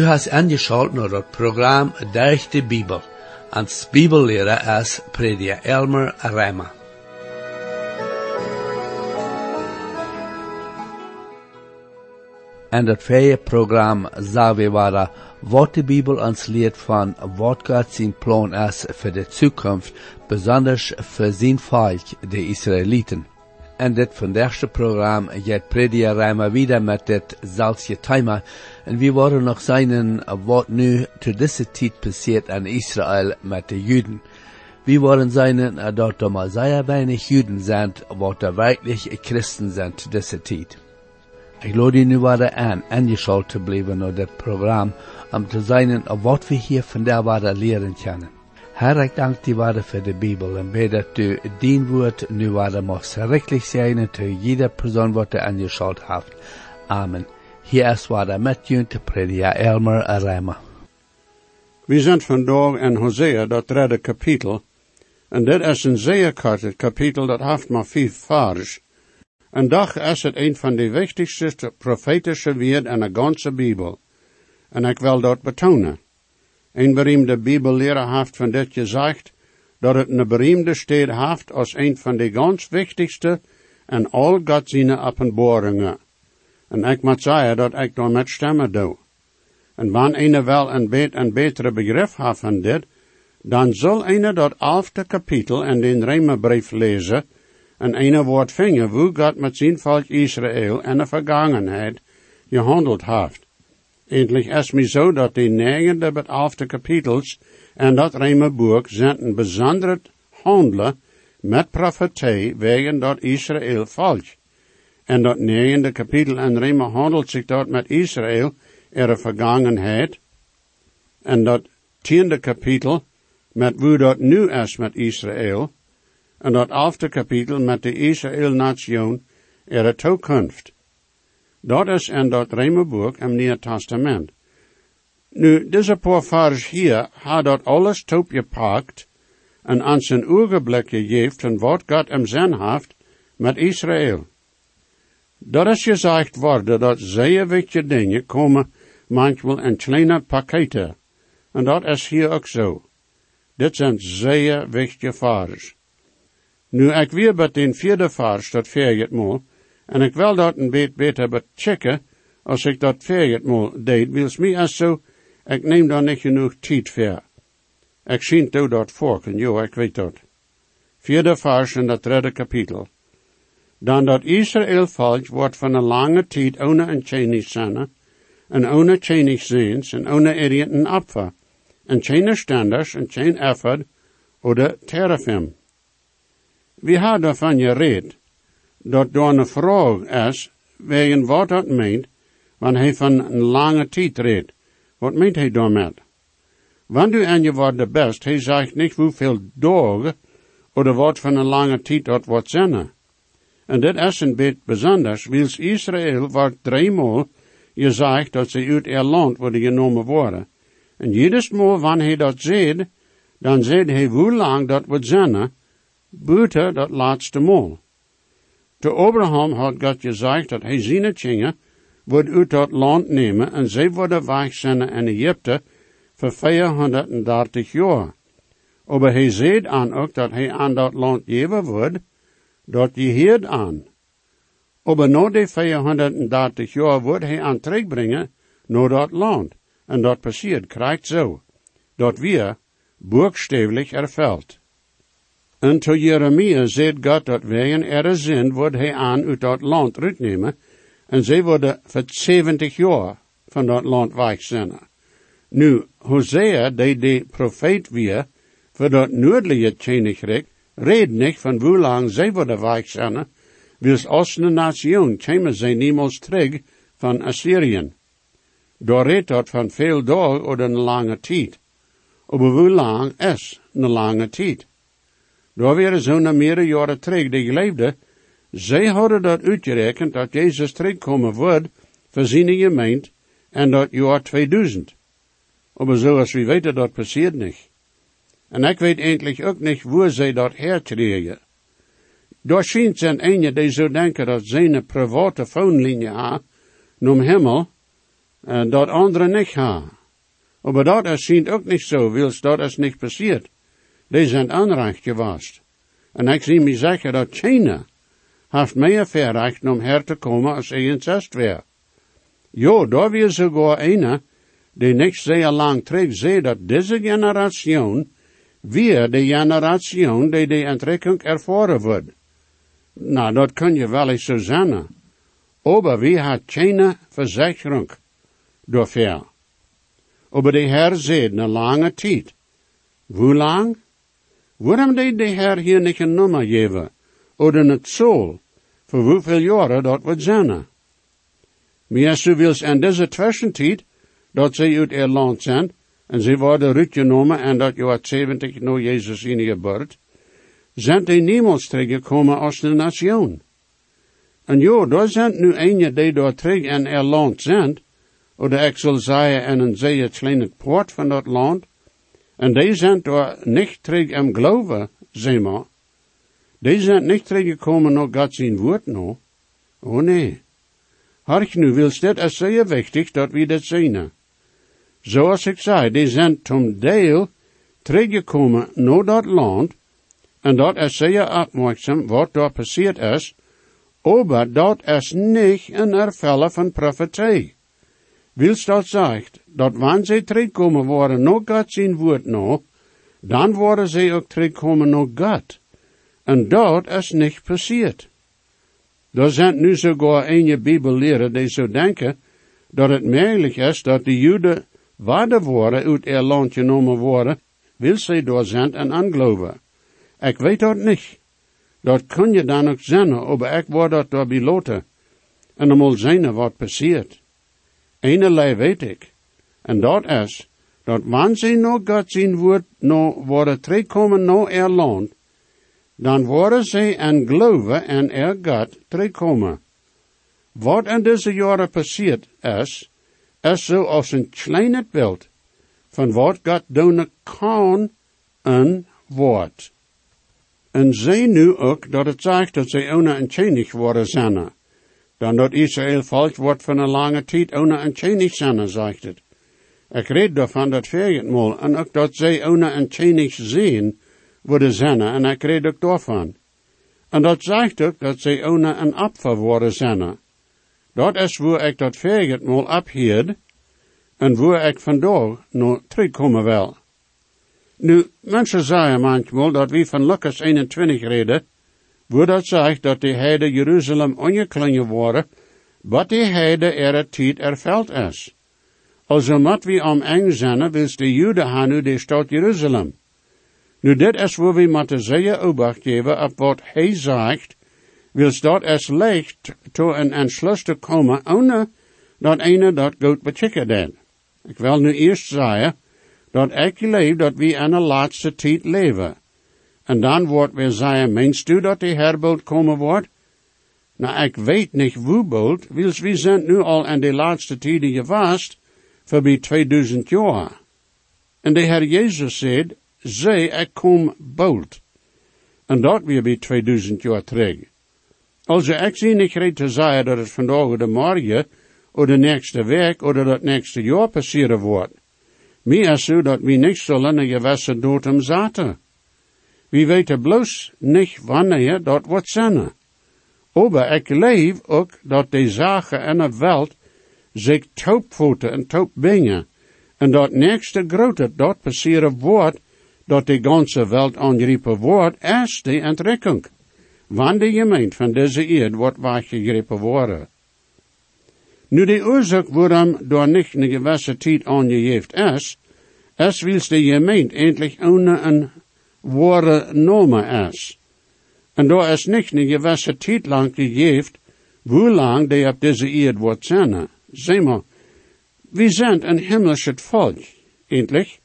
Du hast angeschaut naar het programma Durch de Bibel. Als Bibellehrer is prediker Elmer Rema. En dat vrije we waren wat de Bibel ons leert van wat God plan is voor de toekomst, besonders voor zijn volk, de Israëlieten. En dit vandaagste programma gaat prediker Rema wieder met dit zelfde thema. En we worden nog zijn wat nu te deze tijd passiert aan Israël met de Juden. We worden zijn dat er maar sehr weinig Juden zijn, wat er wirklich Christen zijn te deze tijd. Ik lade je nu weer aan, aangeschaut te blijven naar dit programma, om te zijn wat we hier vandaag weer leren kunnen. Herr, ik dank die waarde voor de Bibel en bid dat u dien woord nu waarde mag schrikkelijk zijn en te jeder persoon wat er aangeschaut heeft. Amen. Hier is waarde met u te prediker Elmer Rema. We zijn vandaag in Hosea, dat derde kapitel. En dit is een zeer kort kapitel dat heeft maar vijf vers. En dag is het een van de wichtigste profetische woorden in de ganze Bibel. En ik wil dat betonen. Een beroemde bibelleraar heeft van dit gezegd, dat het een beroemde stad heeft als een van de ganz wichtigste en al God zijn openbaringen. En ik moet zeggen dat ik daar met stemmen doe. En wanneer een wel een, bet, een betere begrip heeft van dit, dan zal een dat elfde kapitel in de Rijmenbrief lezen, en een wordt vinden hoe God met zijn volk Israël in de vergangenheid gehandeld heeft. Endlich is me zo dat de negende bet elfde kapitels en dat boek zijn een bijzonder handelen met profetie wegen dat Israël volk. En dat negende kapitel en Rema handelt zich dat met Israël er vergangenheid. En dat tiende kapitel met hoe dat nu is met Israël. En dat elfde kapitel met de Israël-nation er toekomst. Dat is in dat Rijmenboek im Nieuwe Testament. Nu, deze vers hier had dat alles toepgepakt en aan zijn ogenblik gegeven van wat God im zin heeft met Israël. Dat is gezegd worden dat zeer wichtige dingen komen manchmal in kleine pakketten. En dat is hier ook zo. Dit zijn zeer wichtige vers. Nu, ik weer bij den vierde vers, dat veert mal, en ik wil dat een beetje beter bechecken, als ik dat mal deed, wils mij als zo, ik neem daar niet genoeg tijd voor. Ik zie toe dat volken, jo, ik weet dat. Vierde vers in dat derde kapitel. Dan dat Israël volk wordt van een lange tijd ohne een chenig zijn, en ohne chenig ziens, en ohne een opfer, en geen standers, en geen effort, oder terafim. We hadden daarvan gereed, dat door een vraag is, wegen wat dat meent, wanneer hij van een lange tijd redt. Wat meent hij daarmee? Wanneer aan je wordt best, hij zegt niet hoeveel dagen, of wat van een lange tijd dat wordt zijn. En dit is een beetje bijzonders, wils Israël wordt driemaal gezegd dat ze uit er land worden genomen worden. En jedes maal wanneer hij dat zegt, dan zegt hij hoe lang dat wordt zijn, buiten dat laatste maal. Te Abraham had God gezegd dat hij zijn kinderen wordt uit dat land nemen en zij worden wegzenden in Egypte voor 430 jaar. Maar hij zei aan ook dat hij aan dat land geven wordt, dat je hier aan. Maar na die 430 jaar wordt hij aan terugbrengen naar dat land. En dat passiert krijgt zo, dat wir buchstäblich erfüllt. En to Jeremia zegt God dat wegen er zin wordt hij aan uit dat land terugnemen, en zij worden voor 70 jaar van dat land wegzenden. Nu, Hosea, die de profeet weer, voor dat noordelijke Koninkrijk, reed niet van hoe lang zij worden wegzenden, wils als een nation komen zij niemals terug van Assyrië. Door reed dat van veel dagen of een lange tijd. Maar hoe lang is een lange tijd? Daar waren zo'n meerdere jaren terug die leefden. Zij hadden dat uitgerekend dat Jezus terugkomen wordt voor zijn gemeente en dat jaar 2000. Maar zoals we weten, dat passeert niet. En ik weet eigenlijk ook niet hoe zij dat herkregen. Daar schijnt zijn ene die zo denken dat zij een private phonelinie ha, noem hemel, uh, dat andere niet ha. Aber dat is schijnt ook niet zo, wils dat is niet passiert. Die zijn aanrecht geweest. En ik zie me zeggen dat China heeft meer verrecht om her te komen als een zest weer. Jo, daar weer sogar einer, die niet zeer lang terug zei dat deze generatie weer de generatie die de entrekking ervaren wordt. Nou, dat kun je wel eens zo zeggen. Aber wie hat keine Versicherung dafür? Aber der Herr sieht eine lange Zeit. Hoe lang? Waarom deed de Herr hier niet een nummer geven? Oder een zool? Voor hoeveel jaren dat wordt zijn? Maar u wilt in deze tussentijd, dat zij uit ihr land zijn, en ze worden uitgenomen en dat jaar 70 no Jezus in geboorte, zijn die niemals teruggekomen als de nation. En jo, daar zijn nu een die daar terug in er land zijn, oder ik zal zeggen in een zeer kleine poort van dat land, en die zijn daar niet terug im geloven, zeg maar. Die zijn niet teruggekomen naar God zijn woord no. Oh nee. Hark nu, wilst dit is zeer wichtig dat we dat zien. Zoals ik zei, die zijn tom deel teruggekomen naar dat land, en dat is zeer opmerkzaam wat daar passiert is, aber dat is niet een erfelle van profetie. Wils dat zegt, dat wanneer zij terugkomen worden nog God zijn woord nog, dan worden zij ook terugkomen nog God. En dat is niet passiert. Er zijn nu sogar ene bibelleren die zo denken, dat het mogelijk is dat de Joden waarde worden uit er land genomen worden, wil zij door zijn en aangeloven. Ik weet dat niet. Dat kun je dan ook zeggen, maar ik word dat door beloten. En dan moet zijn wat passiert. Ene weet ik. En dat is, dat wanneer ze nog God zien woord no worden terugkomen no er land, dan worden ze en geloven en er God terugkomen. Wat in deze jaren passiert is, is zo als een klein beeld van wat God doen kan en wordt. En zij nu ook dat het zegt dat zij chenig worden zijn. Dan dat Israël volk wordt van een lange tijd ohne en chenig zijn, zegt het. Ik reed daarvan dat mal en ook dat zij ohne en chenig zien worden zijn, en ik reed ook daarvan. En dat zegt ook dat zij ohne een apfer worden zijn. Dat is waar ik dat mal abhield, en waar ik vandaag nog terugkomen wil. Nu, mensen zeggen manchmal dat we van Lucas 21 reden, waar dat zegt dat de heide Jeruzalem ongeklingen worden, wat de heide er tijd erveld is. Also mat we om eng zijn, wils de Jude han nu de stad Jeruzalem. Nu dit is waar we moeten zeer obacht geven op wat hij zegt, wils dat es leicht to een entschluss te komen, ohne dat ene dat goed bechikken deed. Ik wil nu eerst zeggen, dat ik geloof dat we in de laatste tijd leven. En dan wordt weer zeggen, meinst u dat die herbult komen wordt? Nou, ik weet niet hoe bult, wils we zijn nu al in de laatste tijden geweest, voorbij 2000 jaar. En de Heer Jezus zei, zei, ik kom bult. En dat weer bij 2000 jaar terug. Also, ik zie niet reed te zeggen dat het vandaag de morgen, of de nächste week, of dat nächste jaar passeren wordt. Meer zo dat we niet zullen een gewisse datum zaten. We weten bloos niet wanneer dat wordt zijn. Aber ik leef ook dat de zaken in de wereld zich taupvoeten en taupbingen. En dat nächste grote dat passeren wordt, dat de ganze wereld aangeroepen wordt, is de entrekking. Wanneer de gemeente van deze eerd wordt weggegerepen worden. Nu de oorzaak waarom door niet een gewisse tijd aangegeven is, is wils de gemeente eindelijk ohne een ware norme is. En door is niet een gewisse tijd lang gegeven, hoe lang die op deze eerd wordt zijn. Zeg maar, we zijn een himmlische volk, eindelijk.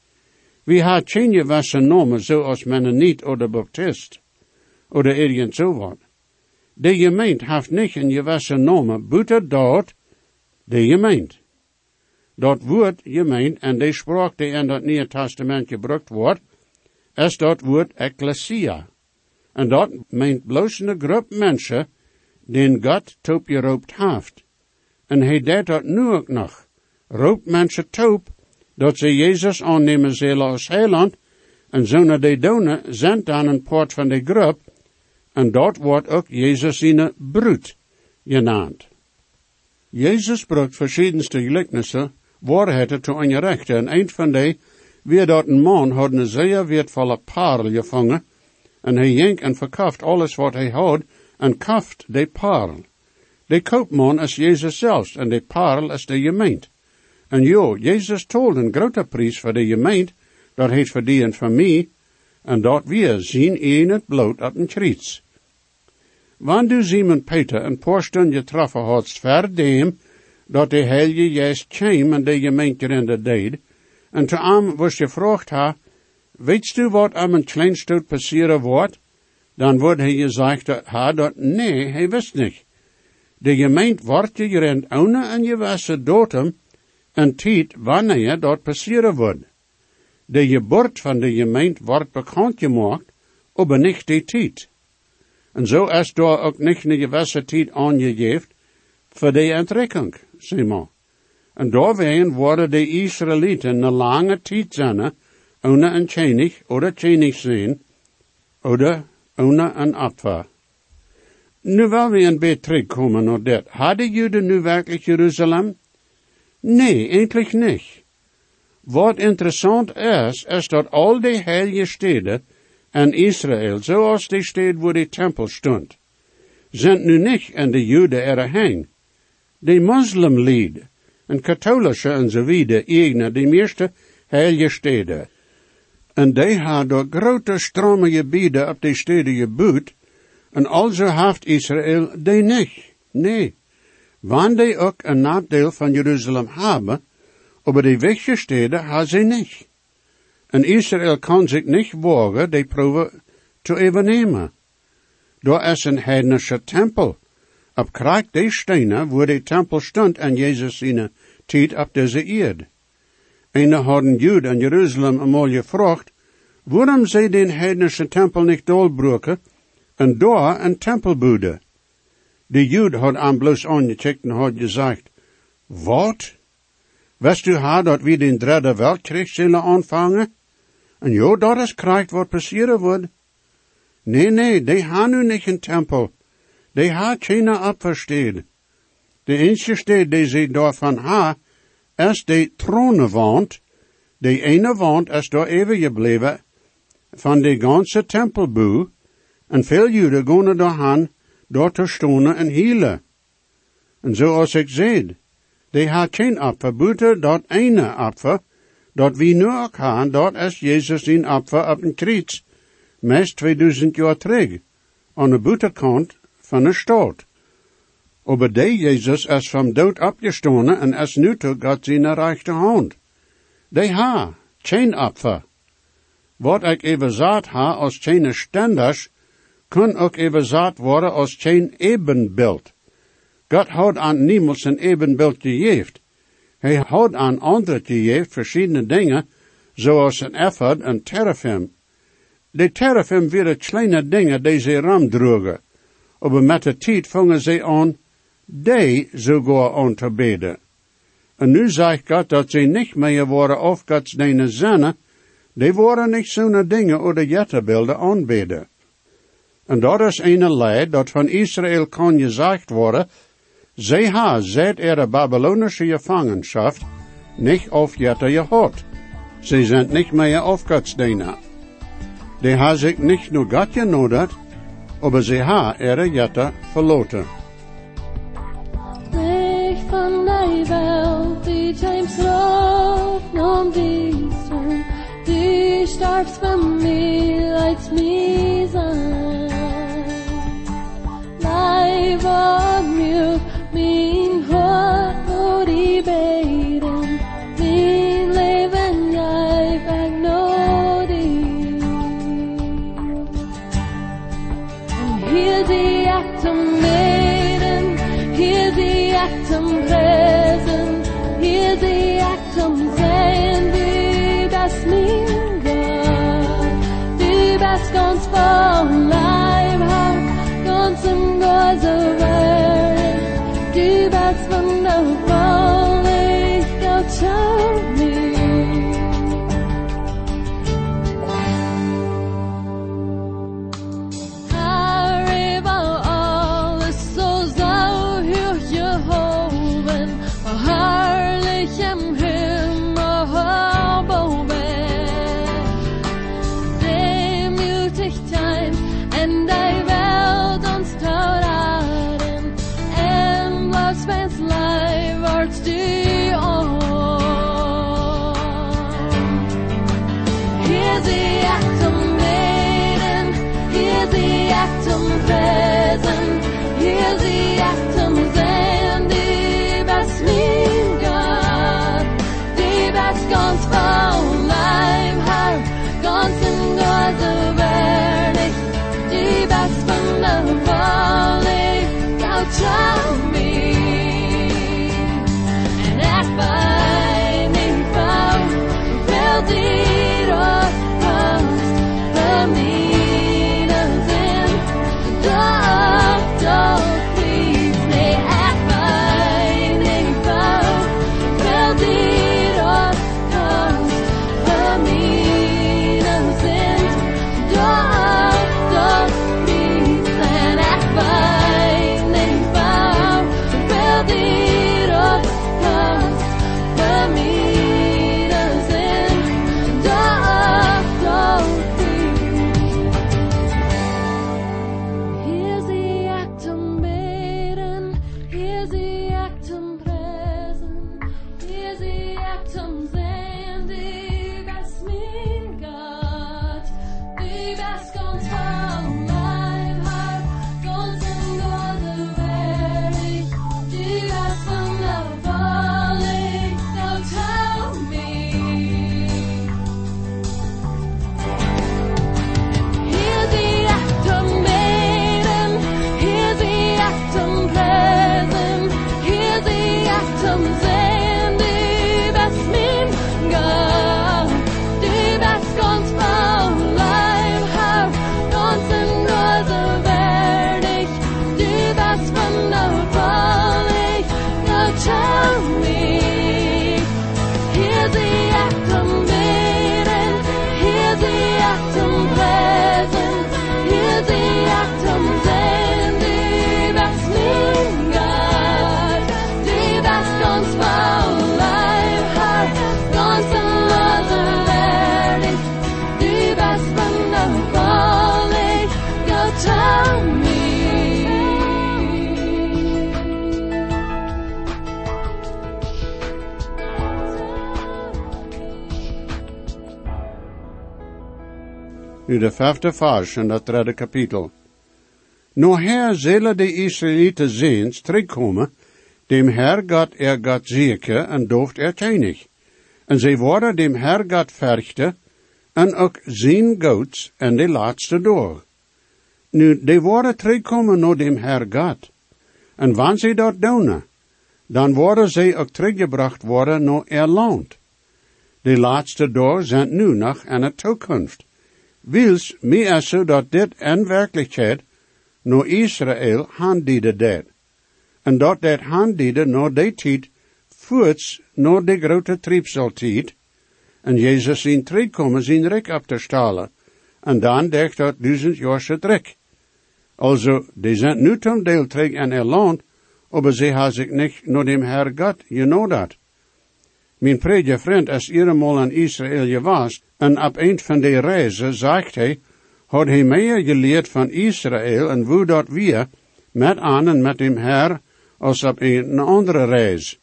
We hebben geen gewisse normen zoals niet oder Baptist, oder irgend zo wat. De gemeente heeft niet een gewisse normen, buiten dat de gemeente. Dat woord gemeente en de spraak die in dat Nieuwe Testament gebruikt wordt, is dat woord ecclesia. En dat meent bloos een groep mensen die God top geroopt heeft. En hij deed dat nu ook nog. roept mensen taub, dat ze Jezus aannemen zullen als heiland, en naar de doen, zendt dan een poort van de groep, en dat wordt ook Jezus in bruut genaamd. Jezus bracht verschiedenste gelijkenissen, waarheden te ongerechte, en een van die, wie dat een man had een zeer weertvolle parel gevangen, en hij jenk en verkauft alles wat hij had, en kaft de parel. De koopman is Jezus zelfs, en de parel is de gemeente. En jo, Jezus told een grote prijs voor de gemeente, dat heeft verdiend van mij, en dat we zien in het bloot op een kriets. Du Simon Peter een paar stunden getroffen had, ver dem, dat de heilige Geest kwam en de gemeente in de deed, en te am was vroeg ha, weet du wat am een klein stuk passeren wordt? Dan wordt hij gezegd ha, dat nee, hij wist niet. De gemeente wordt je gerend ohne en je wasse dotem, en tijd wanneer dat passeren wordt. De geboorte van de gemeente wordt bekend gemaakt, aber niet de tijd. En zo is daar ook niet een gewisse tijd aangegeven voor de entrekking, Simon. En daarwegen worden de Israëlieten een lange tijd zijn, ohne een chenig oder chenig zijn, oder ohne een Opfer. Nu wil we een beetje terugkomen naar dit. Hadden Juden nu werkelijk Jeruzalem? Nee, eigenlijk niet. Wat interessant is, is dat al die heilige steden en Israël, zoals die steden waar de tempel stond, zijn nu niet in de Joden erheen. De moslimlieden en katholische en zo wieder eigenen de meeste heilige steden. En die hadden grote strome gebieden op de steden gebouwd, en also heeft Israël die niet. Nee. Wanneer die ook een nadeel van Jeruzalem hebben, aber die wichtige steden hebben ze niet. En Israël kan zich niet wagen die proeven te overnemen. Daar is een heidnische tempel. Op krijg die stenen waar de tempel stond en Jezus in tijd op deze eerd. En de hadden Jude en Jeruzalem eenmaal gevraagd, waarom zij den heidnische tempel niet doorbreken en daar een tempel bouwden. De Jude had aan bloos aangecheckt en had gezegd, wat? Wist u haar dat we den derde weltkrieg zullen aanvangen? En jo, dat is krijgt wat passeren wordt. Nee, nee, die ha nu niet een tempel. Die ha geen opversteed. De enige die ze daarvan ha, is de tronenwand. De ene wand is daar even gebleven van de ganse tempelboe, en veel Juden gaan daaraan door te stonen en hielen. En zoals ik zei, die ha geen opfer, buiten dat ene opfer, dat wie nu ook gaan, dat is Jezus in opfer op een kriets, meest 2000 jaar terug, aan de buitenkant van de stad. Aber de Jezus is van dood opgestonen en is nu toe God zijn rechte hand. De ha, geen opfer. Wat ik even zaad ha als geen stenders, kan ook even zaad worden als geen ebenbeeld. God houdt aan niemand zijn ebenbeeld gegeven. Hij houdt aan andere gegeven verschillende dingen, zoals een effort en terrafim. De terrafim waren kleine dingen die ze ramdroegen. Maar met de tijd vangen ze aan, die sogar aan te beden. En nu zegt God dat ze niet meer worden of Gods dingen zinnen, die worden niet zo'n dingen oder jetterbeelden aanbeden. En dat is een leid dat van Israël kan gezegd worden, zij ha seit ihre babylonische Gefangenschaft nicht auf Jetter gehört. Sie sind nicht mehr auf Gottes Diener. Die ha sich nicht nur Gott genodert, aber sie ha ihre Jetter verloren. Licht von der Welt, die James Roth und die die starkst von mir als zum Sehen, wie das mir gab, wie das ganz voll Leib hat, ganz im Gäuse. gerçekten. Nu de vijfde vers in dat derde kapitel. Nu her zullen de Israëlieten ziens terugkomen, dem Herr Gott er Gott zeker en dooft er teinig. En zij worden dem Herr Gott verchten, en ook zijn goats en de laatste door. Nu, die worden terugkomen naar dem Herr Gott. En wanneer zij dat doen, dan worden zij ook teruggebracht worden naar er land. De laatste door zijn nu nog aan de toekomst. Wils is zo dat dit in werkelijkheid naar Israël handdiede deed. En dat dit handdiede naar die tijd voorts naar de grote triepseltijd. En Jezus zien terugkomen zijn rek op te stalen. En dan dekt dat duizend jaar terug. Also, die zijn nu ten deel terug in er land, aber sie haben sich nicht naar dem Herr Gott, you know dat. Mijn prediger vriend is eenmaal in Israël geweest, en op een van die reizen, zegt hij, had hij meer geleerd van Israël en hoe dat wir met aan met hem Herr als op een andere reis.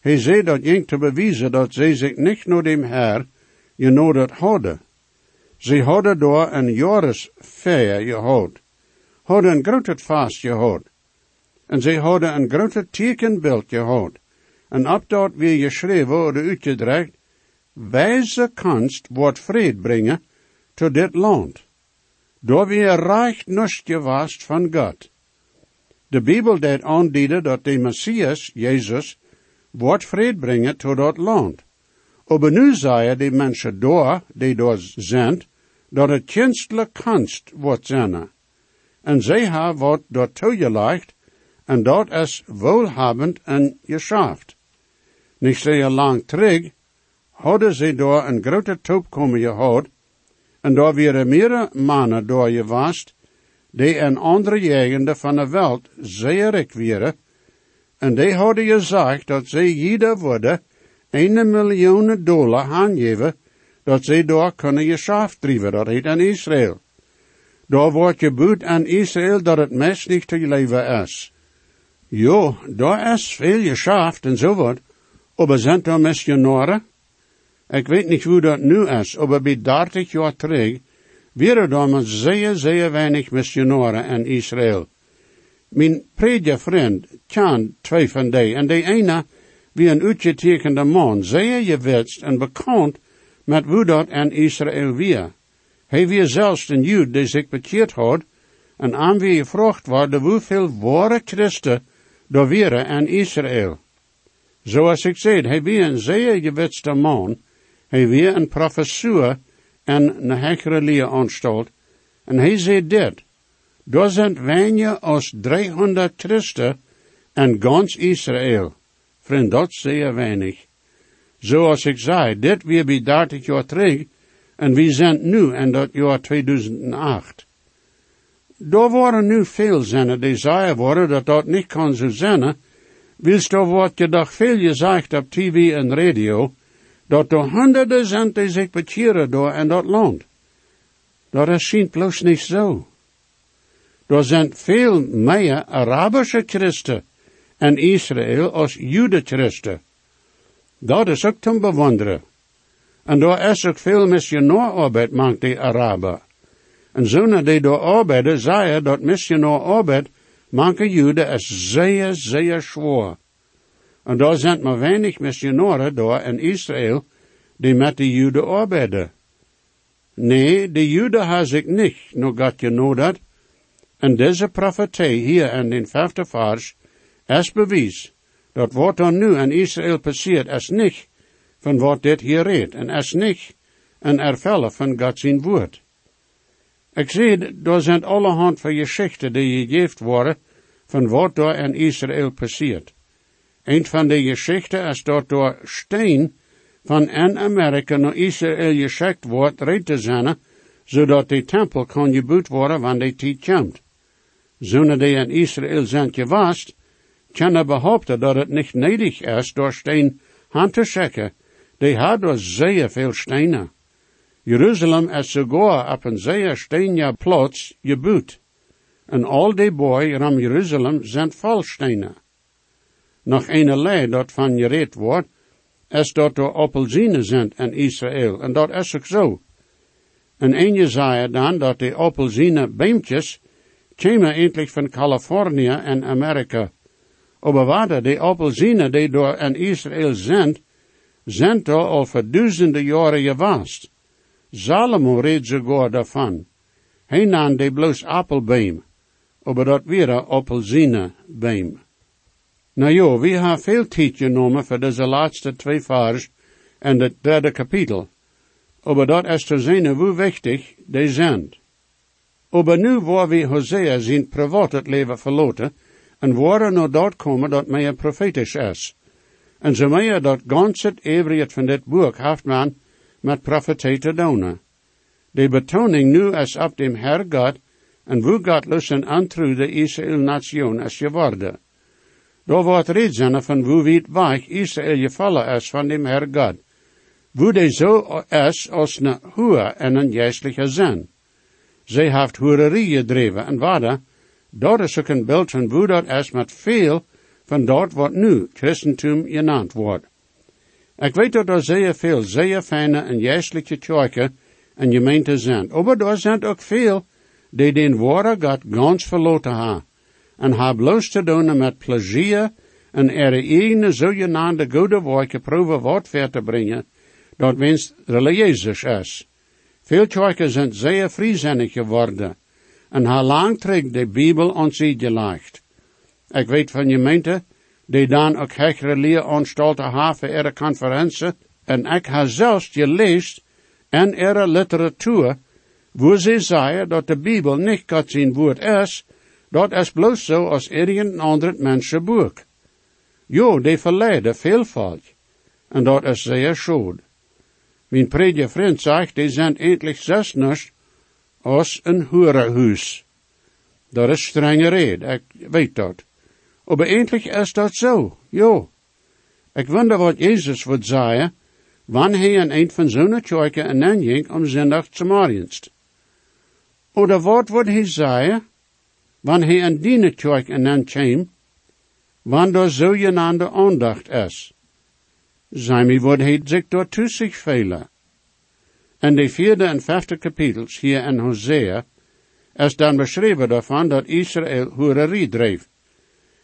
Hij zei dat ging te bewijzen dat zij zich niet naar dem Herr genoderd hadden. Ze hadden door een jaaresfeier gehad, hadden een groot vast gehad, en zij hadden een groot tekenbeeld gehad. En op dat weer geschreven oder uitgedrukt, wijze kunst wordt vrede brengen tot dit land. Door weer reicht nust gewast van God. De Bijbel deed aandienen dat de Messias, Jezus, wordt vrede brengen tot dat land. Aber nu zei de mensen door, die door zijn, dat het kunstelijk kunst wordt zijn. En zij hebben wat dat toegelegd, en dat is welhabend en geschaft. Niet zeer lang terug, hadden ze door een grote toepkomen gehad, en daar waren meerdere mannen door geweest, die in andere gegenden van de wereld zeer rijk waren, en die hadden gezegd dat ze ieder worden een miljoen dollar aangeven, dat ze daar kunnen geschaft drijven, dat heet in Israël. Daar wordt geboet aan Israël dat het mes niet te leven is. Jo, daar is veel geschaft en zo wat, aber zijn er missionaren? Ik weet niet hoe dat nu is, maar bij 30 jaar terug waren er zeer, zeer weinig missionaren in Israël. Mijn prediger vriend kan twee van die, en de ene wie een uitgetekende man, zeer gewetst en bekend met hoe dat in Israël weer. Hij weer zelfs een Jood die zich bekeerd had, en aan wie gevraagd wordt hoeveel ware christen er waren in Israël. Zoals ik zei, hij weer een zeer gewetste man, hij weer een professor en een hekere aanstalt, en hij zei dit, daar zijn weinig als 300 christen en gans Israël. Vriend, dat zeer weinig. Zoals ik zei, dit weer bij 30 jaar terug, en we zijn nu in dat jaar 2008. Daar waren nu veel zinnen die zeiden worden dat dat niet kan zo zijn. Wilst du wat je dag veel gezegd op tv en radio, dat er honderden die zich bekeren door in dat land. Dat is zien plus niet zo. Er zijn veel meer Arabische christen in Israël als Judenchristen. Dat is ook te bewonderen. En daar is ook veel missionaararbeid mank die Araber. En zonen die door arbeiden, zeiden dat missionaararbeid manke Joden is zeer, zeer zwaar. En daar zijn maar weinig missionaren door in Israël die met de Joden arbeiden. Nee, de Joden has ik niet, nog gat je know dat. En deze profetie hier in den vijfde vers is bewijs dat wat er nu in Israël passiert is niet van wat dit hier redt en is niet een ervellen van God zijn woord. Ik zie, daar zijn allerhand van geschichten die gegeven worden van wat er in Israël passiert. Een van de geschichten is dat door steen van in Amerika naar Israël geschikt wordt red te zijn, zodat de tempel kan gebouwd worden wanneer die tijd komt. Zonen die in Israël zijn gewast, kunnen behaupten dat het niet nedig is door steen hand te schikken. Die hadden zeer veel stenen. Jeruzalem is sogar op een zeer steenja plaats gebouwd. En al die boy ram Jeruzalem zijn vol stenen. Nog een lei dat van gereed wordt, is dat er appelsine zijn in Israël. En dat is ook zo. En een zei dan dat die appelsine beemtjes komen eindelijk van Californië en Amerika. Aber warte, die appelsine die door in Israël zijn, zijn er al voor duizenden jaren gewast. Salomo reed sogar daarvan. Hij nam die bloos appelbeem, aber dat weer appelsinebeem. Nou ja, we hebben veel tijd genomen voor deze laatste twee vers en het derde kapitel. Aber dat is te zien hoe wichtig die zijn. Aber nu waar we Hosea zijn privaat leven verloten, en waar naar dat komen dat meer profetisch is. En zo meer dat gans het everiet van dit boek heeft man met profetie te doen. De betoning nu is op dem Herr God, en wo God lussen antru de Israël nation is geworden. Daar wordt reden van wo weit weg Israël gevallen is van dem Herr God. Wo de zo is als een hoer en een geestelijke zin. Zij heeft hoererie gedreven en waarde, dat is ook een beeld van hoe dat is met veel van dat wat nu Christentum genaamd wordt. Ik weet dat er zeer veel zeer fijne en geestelijke kerken en gemeenten zijn. Maar er zijn ook veel die den ware God gans verloten hebben. En hebben bloos te doen met plezier en er eigen zogenaamde goede werken proeven wat ver te brengen, dat winst religieus is. Veel kerken zijn zeer vriezinnig geworden en haar lang terug de Bijbel ons gelegd. Ik weet van gemeenten die dan ook hechtere leeranstalten hebben voor ihre conferentie, en ik heb zelfs gelezen in ihre literatuur, wo ze zeggen dat de Bijbel niet God zijn woord is, dat is bloos zo als irgendein ander mensenboek. Jo, die verleiden veelvoud, en dat is zeer schuld. Mijn prediger vriend zegt, die zijn eindelijk zes als een hurenhuis. Dat is strenge reden, ik weet dat. Maar eindelijk is dat zo, jo. Ik wonder wat Jezus would zeggen, wanneer hij in een van zo'n kerken en dan ging om zondag te marienst. Oder wat would hij zeggen, wanneer hij in die kerk en dan kwam, wanneer er zogenaamde aandacht is. Zijn wordt hij zich door zich velen. En de vierde en vijfde kapitels hier in Hosea is dan beschreven daarvan dat Israël hoererie dreef.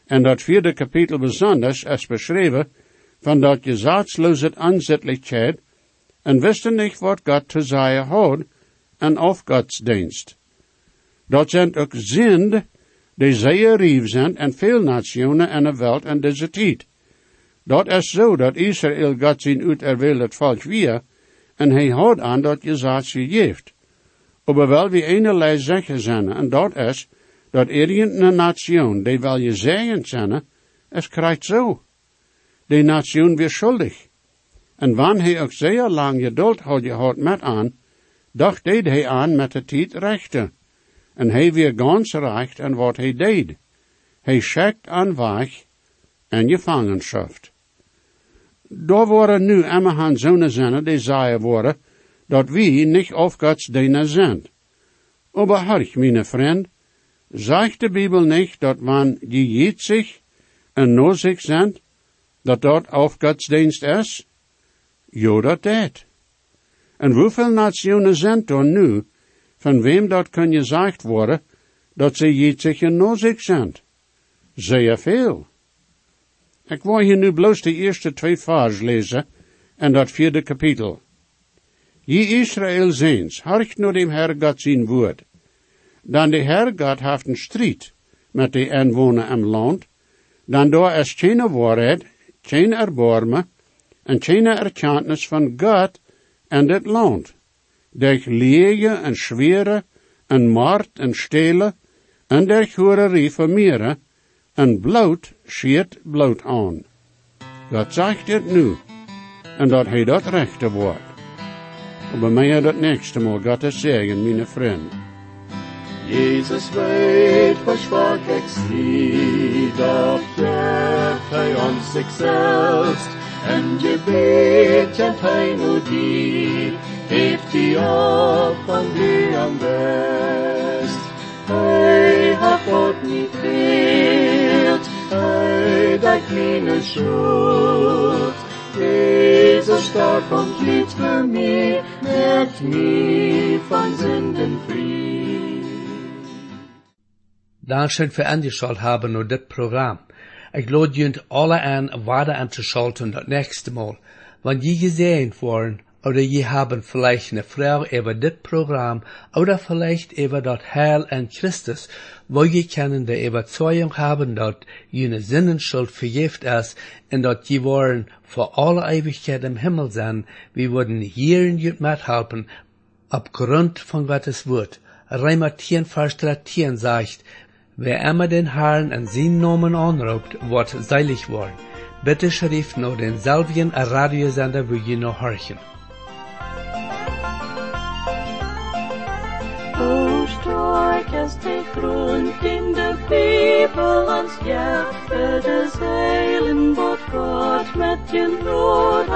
En dat vierde kapitel besonders is beschreven van dat het aanzettelijkheid en wisten niet wat God te zeggen had en of godsdienst. Dat zijn ook zind die zeer rief zijn en veel nationen en de wereld en deze tijd. Dat is zo dat Israël God zijn uiterwählt volk weer, en hij houdt aan dat je zaad je geeft. Wel wie eenerlei zeggen zijn, en dat is, dat een nation, die wel je zeggen zijn, es krijgt zo. Die nation weer schuldig. En wanneer hij ook zeer lang geduld had gehad met aan, dacht deed hij aan met de tijd rechte. En hij weer ganz recht en wat hij deed. Hij schickt aan weg en gevangenschap. Daar worden nu Emmerhan zonen zijn die zeggen worden, dat wie niet of Gods diener zijn. Aber hörch, meine vriend, zegt de Bibel niet dat man die zich en no zich zijn, dat dat of dienst is? Jo, dat. En hoeveel nationen zijn er nu, van wem dat kan gezegd worden, dat ze zich en no zich zijn? Zeer veel. Ik wil hier nu bloos de eerste twee vers lezen en dat vierde kapitel. Je Israël zijns, harcht nur dem Herr Gott zijn woord. Dan de Herr Gott een strijd met de inwoner im land, dan door is geen waarheid, geen erbarmen en geen erkenntnis van God en dit land. Durch leege en schwere en mart en stelen en der hoererie vermeeren en bloot schiet bloot aan. Dat zegt het nu, en dat hij dat rechte wordt. bij mij dat nächste Mal Gottes Segen, mijn vriend. Jesus weet, versprach ik dat geeft hij ons zichzelf, en gebet en hij nu die, heeft die op van die am best. Hij hat God niet veelt, hij dat keine schuld. Jezus starb und litt für mich, merkt mich von Sünden. Dankeschön für angeschaut haben nur das Programm. Ich lade junt alle an, weiter anzuschalten das nächste Mal. Wenn die gesehen worden, oder je haben vielleicht eine Frage über das Programm oder vielleicht über das Heil an Christus, wo je können die Überzeugung haben, dass jene Sinnenschuld vergift ist und dass je wollen vor alle Ewigkeit im Himmel sein, wir würden hier in jut mithelfen, aufgrund von Gottes Wort. Reimer 10, Vers 13 sagt, wer immer den Herrn an seinen Namen anruft, wird seilig worden. Nur den selben Radiosender, wo je noch horchen. as de grond in de Bibel ons hjärta des heilen vårt God med din nåd